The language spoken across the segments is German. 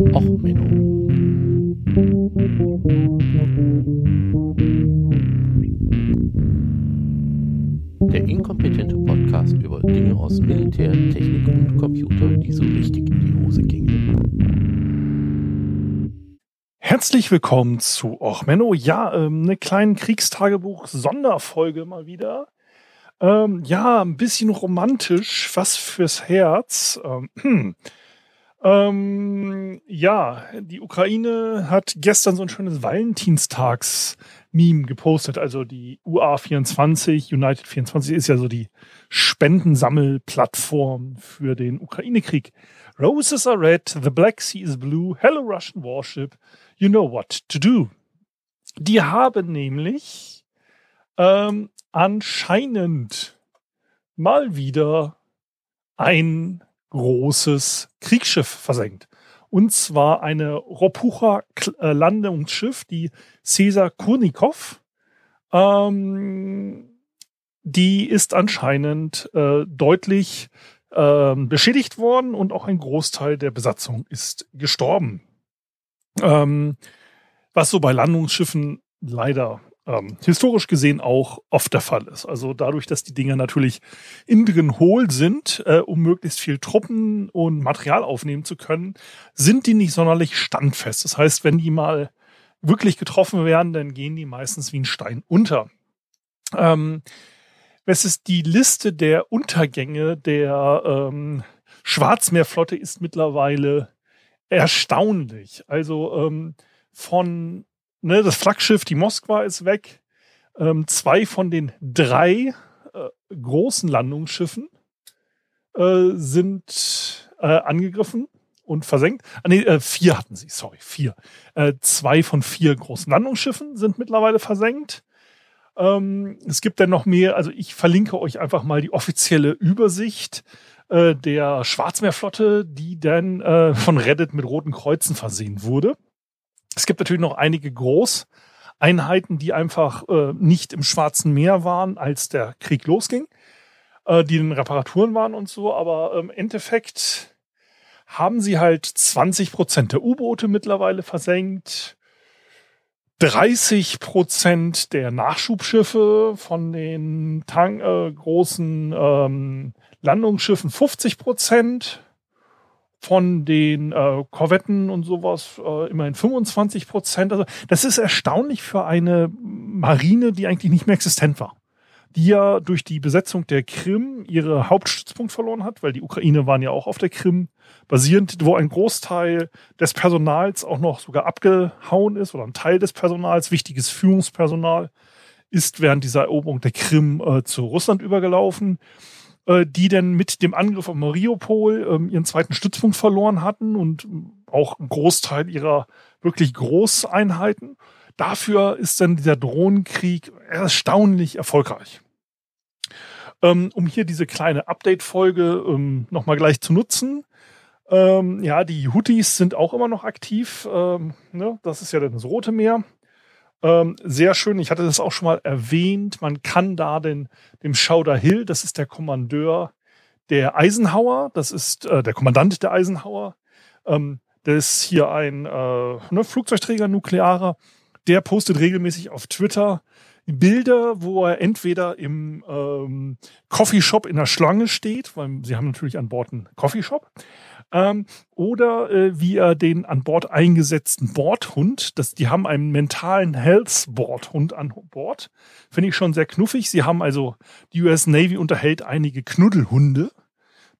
Och, Menno. Der inkompetente Podcast über Dinge aus Militär, Technik und Computer, die so richtig in die Hose gingen. Herzlich willkommen zu Och Menno. Ja, ähm, eine kleine Kriegstagebuch-Sonderfolge mal wieder. Ähm, ja, ein bisschen romantisch, was fürs Herz. Ähm, ähm, ja, die Ukraine hat gestern so ein schönes Valentinstags-Meme gepostet. Also die UA24, United 24 ist ja so die Spendensammelplattform für den Ukraine-Krieg. Roses are red, the Black Sea is blue, hello Russian warship, you know what to do. Die haben nämlich ähm, anscheinend mal wieder ein großes Kriegsschiff versenkt. Und zwar eine Ropucher äh, Landungsschiff, die Cäsar Kurnikov. Ähm, die ist anscheinend äh, deutlich äh, beschädigt worden und auch ein Großteil der Besatzung ist gestorben. Ähm, was so bei Landungsschiffen leider ähm, historisch gesehen auch oft der Fall ist. Also dadurch, dass die Dinger natürlich innen drin hohl sind, äh, um möglichst viel Truppen und Material aufnehmen zu können, sind die nicht sonderlich standfest. Das heißt, wenn die mal wirklich getroffen werden, dann gehen die meistens wie ein Stein unter. Ähm, es ist die Liste der Untergänge der ähm, Schwarzmeerflotte ist mittlerweile erstaunlich. Also ähm, von ne, das Flaggschiff, die Moskwa, ist weg. Ähm, zwei von den drei äh, großen Landungsschiffen äh, sind äh, angegriffen und versenkt. Ah, nee, äh, vier hatten sie, sorry, vier. Äh, zwei von vier großen Landungsschiffen sind mittlerweile versenkt. Ähm, es gibt dann noch mehr, also ich verlinke euch einfach mal die offizielle Übersicht äh, der Schwarzmeerflotte, die dann von Reddit mit roten Kreuzen versehen wurde. Gibt natürlich noch einige Großeinheiten, die einfach äh, nicht im Schwarzen Meer waren, als der Krieg losging, äh, die in Reparaturen waren und so. Aber im Endeffekt haben sie halt 20 Prozent der U-Boote mittlerweile versenkt. 30 Prozent der Nachschubschiffe von den Tank, äh, großen ähm, Landungsschiffen 50 Prozent von den äh, Korvetten und sowas äh, immerhin 25 Prozent. Also das ist erstaunlich für eine Marine, die eigentlich nicht mehr existent war. Die ja durch die Besetzung der Krim ihre Hauptstützpunkt verloren hat, weil die Ukraine waren ja auch auf der Krim basierend, wo ein Großteil des Personals auch noch sogar abgehauen ist oder ein Teil des Personals, wichtiges Führungspersonal, ist während dieser Eroberung der Krim äh, zu Russland übergelaufen. Äh, die denn mit dem Angriff auf Mariupol ähm, ihren zweiten Stützpunkt verloren hatten und auch einen Großteil ihrer wirklich Großeinheiten. Dafür ist dann dieser Drohnenkrieg erstaunlich erfolgreich. Ähm, um hier diese kleine Update-Folge ähm, nochmal gleich zu nutzen. Ähm, ja, die Houthis sind auch immer noch aktiv. Ähm, ne? Das ist ja dann das Rote Meer. Ähm, sehr schön. Ich hatte das auch schon mal erwähnt. Man kann da den, dem Schauder Hill, das ist der Kommandeur der Eisenhower, das ist äh, der Kommandant der Eisenhower. Ähm, der ist hier ein äh, ne, Flugzeugträger, nuklearer. Der postet regelmäßig auf Twitter Bilder, wo er entweder im ähm, Coffeeshop in der Schlange steht, weil sie haben natürlich an Bord einen Coffeeshop, ähm, oder äh, wie er den an Bord eingesetzten Bordhund, das, die haben einen mentalen Health-Bordhund an Bord, finde ich schon sehr knuffig. Sie haben also, die US Navy unterhält einige Knuddelhunde,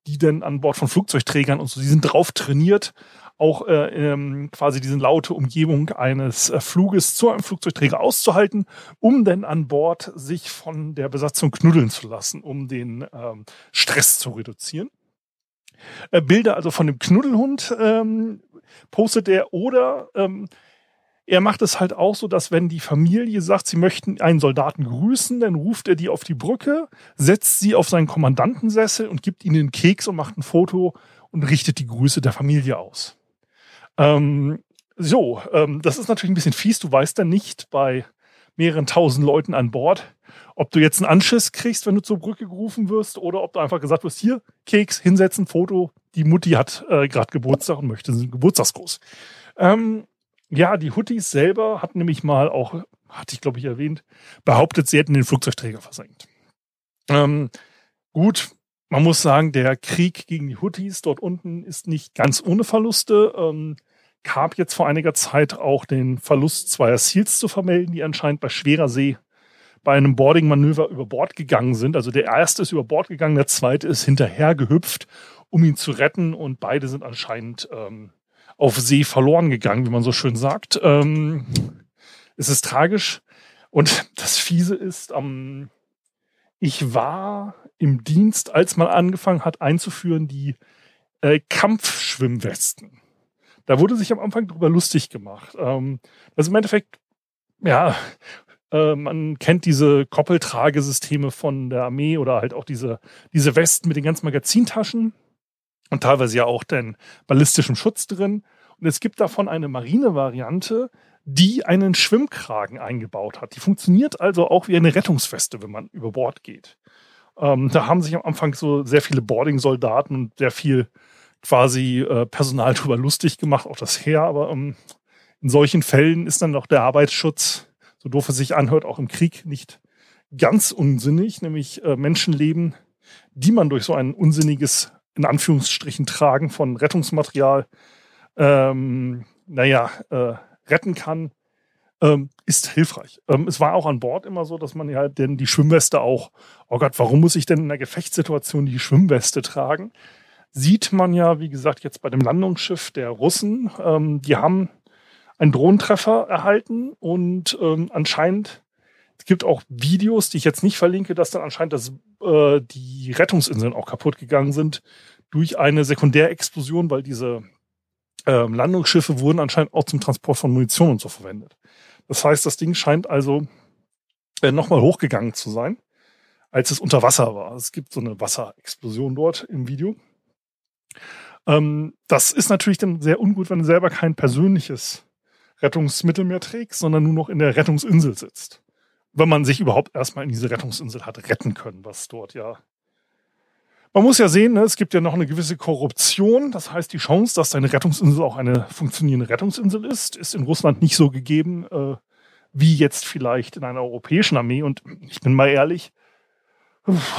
die dann an Bord von Flugzeugträgern und so, die sind drauf trainiert, auch äh, ähm, quasi diese laute Umgebung eines äh, Fluges zu einem Flugzeugträger auszuhalten, um dann an Bord sich von der Besatzung knuddeln zu lassen, um den ähm, Stress zu reduzieren. Äh, Bilder also von dem Knuddelhund ähm, postet er oder ähm, er macht es halt auch so, dass wenn die Familie sagt, sie möchten einen Soldaten grüßen, dann ruft er die auf die Brücke, setzt sie auf seinen Kommandantensessel und gibt ihnen einen Keks und macht ein Foto und richtet die Grüße der Familie aus. Ähm, so, ähm, das ist natürlich ein bisschen fies. Du weißt dann nicht bei mehreren tausend Leuten an Bord, ob du jetzt einen Anschiss kriegst, wenn du zur Brücke gerufen wirst, oder ob du einfach gesagt wirst, hier, Keks, hinsetzen, Foto, die Mutti hat äh, gerade Geburtstag und möchte einen Geburtstagsgruß. Ähm, ja, die Houthis selber hatten nämlich mal auch, hatte ich glaube ich erwähnt, behauptet, sie hätten den Flugzeugträger versenkt. Ähm, gut, man muss sagen, der Krieg gegen die Houthis dort unten ist nicht ganz ohne Verluste. Ähm, gab jetzt vor einiger Zeit auch den Verlust zweier Seals zu vermelden, die anscheinend bei schwerer See bei einem Boarding-Manöver über Bord gegangen sind. Also der erste ist über Bord gegangen, der zweite ist hinterher gehüpft, um ihn zu retten und beide sind anscheinend ähm, auf See verloren gegangen, wie man so schön sagt. Ähm, es ist tragisch und das Fiese ist, ähm, ich war im Dienst, als man angefangen hat einzuführen, die äh, Kampfschwimmwesten. Da wurde sich am Anfang drüber lustig gemacht. Ähm, also im Endeffekt, ja, äh, man kennt diese Koppeltragesysteme von der Armee oder halt auch diese, diese Westen mit den ganzen Magazintaschen und teilweise ja auch den ballistischen Schutz drin. Und es gibt davon eine Marine-Variante, die einen Schwimmkragen eingebaut hat. Die funktioniert also auch wie eine Rettungsweste, wenn man über Bord geht. Ähm, da haben sich am Anfang so sehr viele Boarding-Soldaten und sehr viel quasi äh, Personal drüber lustig gemacht, auch das Heer. Aber ähm, in solchen Fällen ist dann auch der Arbeitsschutz so doof es sich anhört, auch im Krieg nicht ganz unsinnig, nämlich äh, Menschenleben, die man durch so ein unsinniges, in Anführungsstrichen, Tragen von Rettungsmaterial, ähm, naja, äh, retten kann, ähm, ist hilfreich. Ähm, es war auch an Bord immer so, dass man ja denn die Schwimmweste auch, oh Gott, warum muss ich denn in einer Gefechtssituation die Schwimmweste tragen? Sieht man ja, wie gesagt, jetzt bei dem Landungsschiff der Russen. Ähm, die haben einen Drohnentreffer erhalten und ähm, anscheinend, es gibt auch Videos, die ich jetzt nicht verlinke, dass dann anscheinend das, äh, die Rettungsinseln auch kaputt gegangen sind durch eine Sekundärexplosion, weil diese ähm, Landungsschiffe wurden anscheinend auch zum Transport von Munition und so verwendet. Das heißt, das Ding scheint also äh, nochmal hochgegangen zu sein, als es unter Wasser war. Es gibt so eine Wasserexplosion dort im Video. Ähm, das ist natürlich dann sehr ungut, wenn du selber kein persönliches Rettungsmittel mehr trägt, sondern nur noch in der Rettungsinsel sitzt. Wenn man sich überhaupt erstmal in diese Rettungsinsel hat retten können, was dort ja. Man muss ja sehen, ne, es gibt ja noch eine gewisse Korruption. Das heißt, die Chance, dass deine Rettungsinsel auch eine funktionierende Rettungsinsel ist, ist in Russland nicht so gegeben, äh, wie jetzt vielleicht in einer europäischen Armee. Und ich bin mal ehrlich,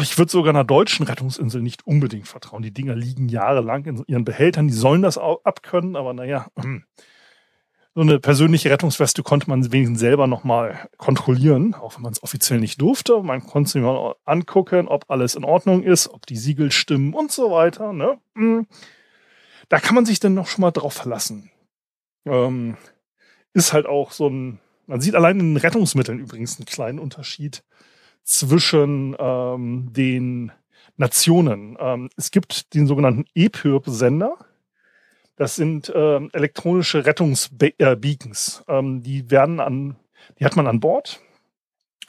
ich würde sogar einer deutschen Rettungsinsel nicht unbedingt vertrauen. Die Dinger liegen jahrelang in ihren Behältern, die sollen das abkönnen, aber naja, so eine persönliche Rettungsweste konnte man wenigstens selber nochmal kontrollieren, auch wenn man es offiziell nicht durfte. Man konnte sich mal angucken, ob alles in Ordnung ist, ob die Siegel stimmen und so weiter. Ne? Hm. Da kann man sich dann noch schon mal drauf verlassen. Ähm, ist halt auch so ein, man sieht allein in den Rettungsmitteln übrigens einen kleinen Unterschied zwischen ähm, den Nationen. Ähm, es gibt den sogenannten EPIRB-Sender das sind äh, elektronische Rettungsbeacons. Ähm, die werden an, die hat man an Bord.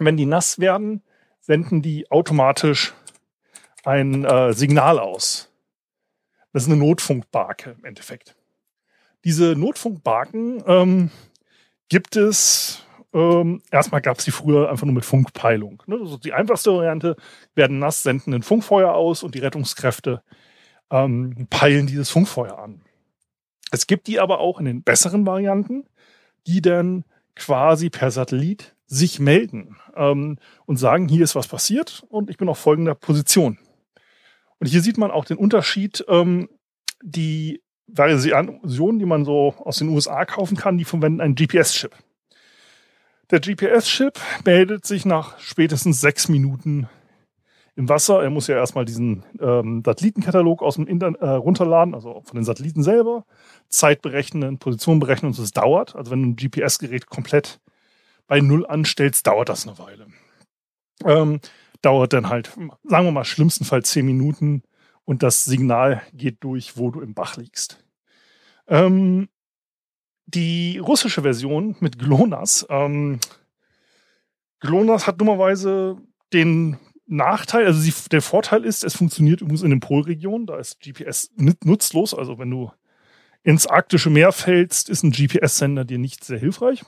Wenn die nass werden, senden die automatisch ein äh, Signal aus. Das ist eine Notfunkbarke im Endeffekt. Diese Notfunkbarken ähm, gibt es, ähm, erstmal gab es die früher einfach nur mit Funkpeilung. Ne? Ist die einfachste Variante, werden nass, senden ein Funkfeuer aus und die Rettungskräfte ähm, peilen dieses Funkfeuer an. Es gibt die aber auch in den besseren Varianten, die dann quasi per Satellit sich melden ähm, und sagen, hier ist was passiert und ich bin auf folgender Position. Und hier sieht man auch den Unterschied, ähm, die Version, die man so aus den USA kaufen kann, die verwenden einen GPS-Chip. Der GPS-Chip meldet sich nach spätestens sechs Minuten im Wasser. Er muss ja erstmal diesen ähm, Satellitenkatalog aus dem Internet äh, runterladen, also von den Satelliten selber, Zeit berechnen, Position berechnen und es dauert. Also wenn du ein GPS-Gerät komplett bei Null anstellst, dauert das eine Weile. Ähm, dauert dann halt, sagen wir mal, schlimmstenfalls zehn Minuten und das Signal geht durch, wo du im Bach liegst. Ähm, die russische Version mit GLONASS, ähm, GLONASS hat dummerweise den Nachteil, also die, der Vorteil ist, es funktioniert übrigens in den Polregionen, da ist GPS nutzlos. Also wenn du ins arktische Meer fällst, ist ein GPS-Sender dir nicht sehr hilfreich.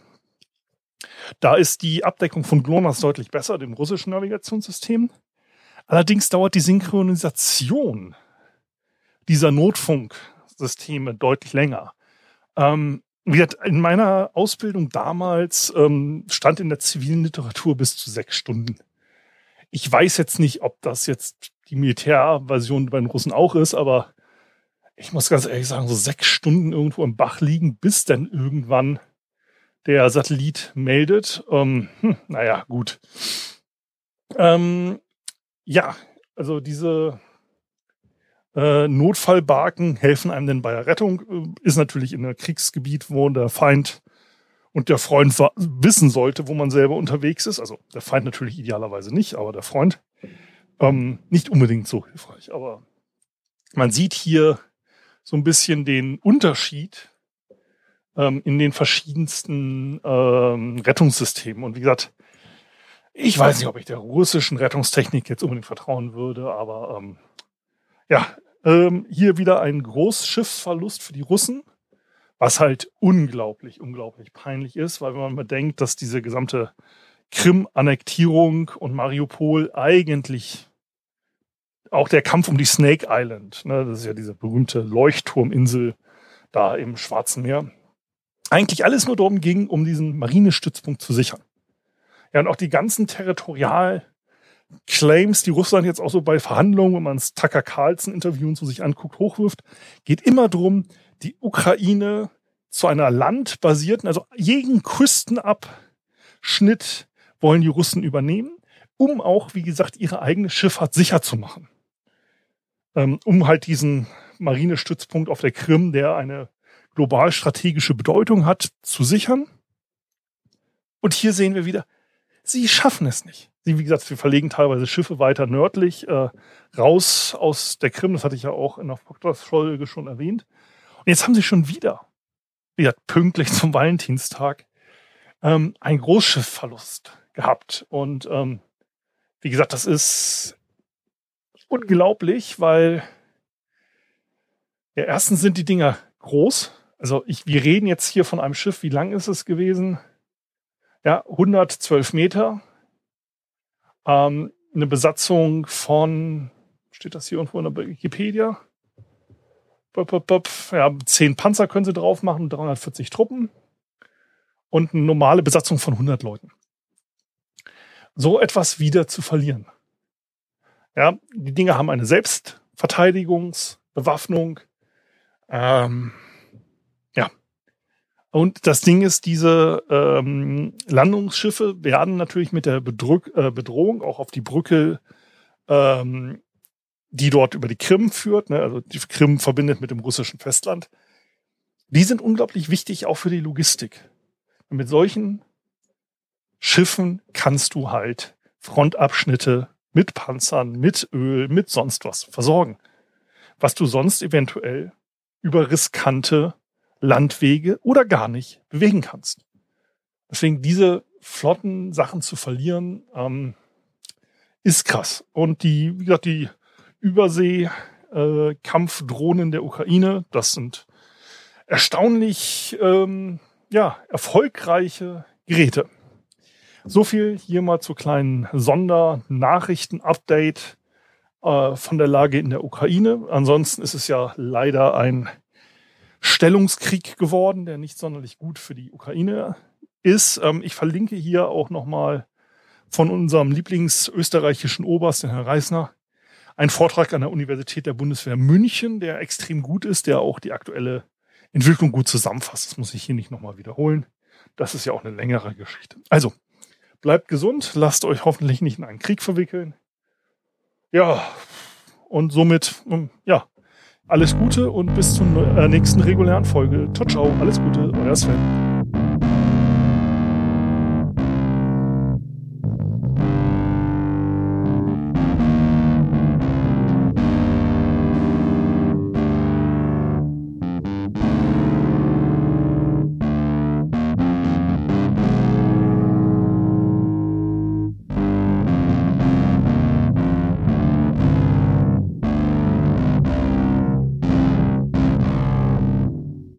Da ist die Abdeckung von GLONASS deutlich besser, dem russischen Navigationssystem. Allerdings dauert die Synchronisation dieser Notfunksysteme deutlich länger. Ähm, wie gesagt, in meiner Ausbildung damals ähm, stand in der zivilen Literatur bis zu sechs Stunden. Ich weiß jetzt nicht, ob das jetzt die Militärversion bei den Russen auch ist, aber ich muss ganz ehrlich sagen, so sechs Stunden irgendwo im Bach liegen, bis dann irgendwann der Satellit meldet. Ähm, hm, naja, gut. Ähm, ja, also diese äh, Notfallbarken helfen einem denn bei der Rettung. Ist natürlich in einem Kriegsgebiet, wo der Feind und der Freund wissen sollte, wo man selber unterwegs ist. Also der Feind natürlich idealerweise nicht, aber der Freund. Ähm, nicht unbedingt so hilfreich. Aber man sieht hier so ein bisschen den Unterschied ähm, in den verschiedensten ähm, Rettungssystemen. Und wie gesagt, ich weiß nicht, ob ich der russischen Rettungstechnik jetzt unbedingt vertrauen würde, aber ähm, ja, ähm, hier wieder ein Großschiffsverlust für die Russen, was halt unglaublich, unglaublich peinlich ist, weil wenn man bedenkt, dass diese gesamte Krim-Annektierung und Mariupol eigentlich auch der Kampf um die Snake Island, ne, das ist ja diese berühmte Leuchtturminsel da im Schwarzen Meer, eigentlich alles nur darum ging, um diesen Marinestützpunkt zu sichern. Ja, und auch die ganzen Territorial-Claims, die Russland jetzt auch so bei Verhandlungen, wenn man das Tucker Carlson-Interview und so sich anguckt, hochwirft, geht immer darum, die Ukraine zu einer landbasierten, also jeden Küstenabschnitt wollen die Russen übernehmen, um auch, wie gesagt, ihre eigene Schifffahrt sicher zu machen. Ähm, um halt diesen Marinestützpunkt auf der Krim, der eine global strategische Bedeutung hat, zu sichern. Und hier sehen wir wieder, sie schaffen es nicht. Sie, wie gesagt, sie verlegen teilweise Schiffe weiter nördlich, äh, raus aus der Krim. Das hatte ich ja auch in der Podcast-Folge schon erwähnt. Und jetzt haben sie schon wieder, wie gesagt, pünktlich zum Valentinstag, ähm, einen Großschiffverlust gehabt. Und ähm, wie gesagt, das ist unglaublich, weil ja, erstens sind die Dinger groß. Also ich, wir reden jetzt hier von einem Schiff, wie lang ist es gewesen? Ja, 112 Meter. Ähm, eine Besatzung von, steht das hier irgendwo in der Wikipedia? Ja, zehn Panzer können sie drauf machen, 340 Truppen und eine normale Besatzung von 100 Leuten. So etwas wieder zu verlieren. Ja, die Dinge haben eine Selbstverteidigungsbewaffnung. Ähm, und das Ding ist, diese ähm, Landungsschiffe werden natürlich mit der Bedrück, äh, Bedrohung auch auf die Brücke, ähm, die dort über die Krim führt, ne, also die Krim verbindet mit dem russischen Festland, die sind unglaublich wichtig auch für die Logistik. Und mit solchen Schiffen kannst du halt Frontabschnitte mit Panzern, mit Öl, mit sonst was versorgen. Was du sonst eventuell über riskante Landwege oder gar nicht bewegen kannst. Deswegen diese flotten Sachen zu verlieren, ähm, ist krass. Und die, wie gesagt, die Übersee-Kampfdrohnen äh, der Ukraine, das sind erstaunlich ähm, ja, erfolgreiche Geräte. So viel hier mal zu kleinen Sondernachrichten-Update äh, von der Lage in der Ukraine. Ansonsten ist es ja leider ein Stellungskrieg geworden, der nicht sonderlich gut für die Ukraine ist. Ähm, ich verlinke hier auch nochmal von unserem Lieblingsösterreichischen Oberst, den Herrn Reisner, einen Vortrag an der Universität der Bundeswehr München, der extrem gut ist, der auch die aktuelle Entwicklung gut zusammenfasst. Das muss ich hier nicht nochmal wiederholen. Das ist ja auch eine längere Geschichte. Also, bleibt gesund, lasst euch hoffentlich nicht in einen Krieg verwickeln. Ja, und somit, ähm, ja, alles Gute und bis zur äh, nächsten regulären Folge. Ciao, ciao, alles Gute, euer Sven.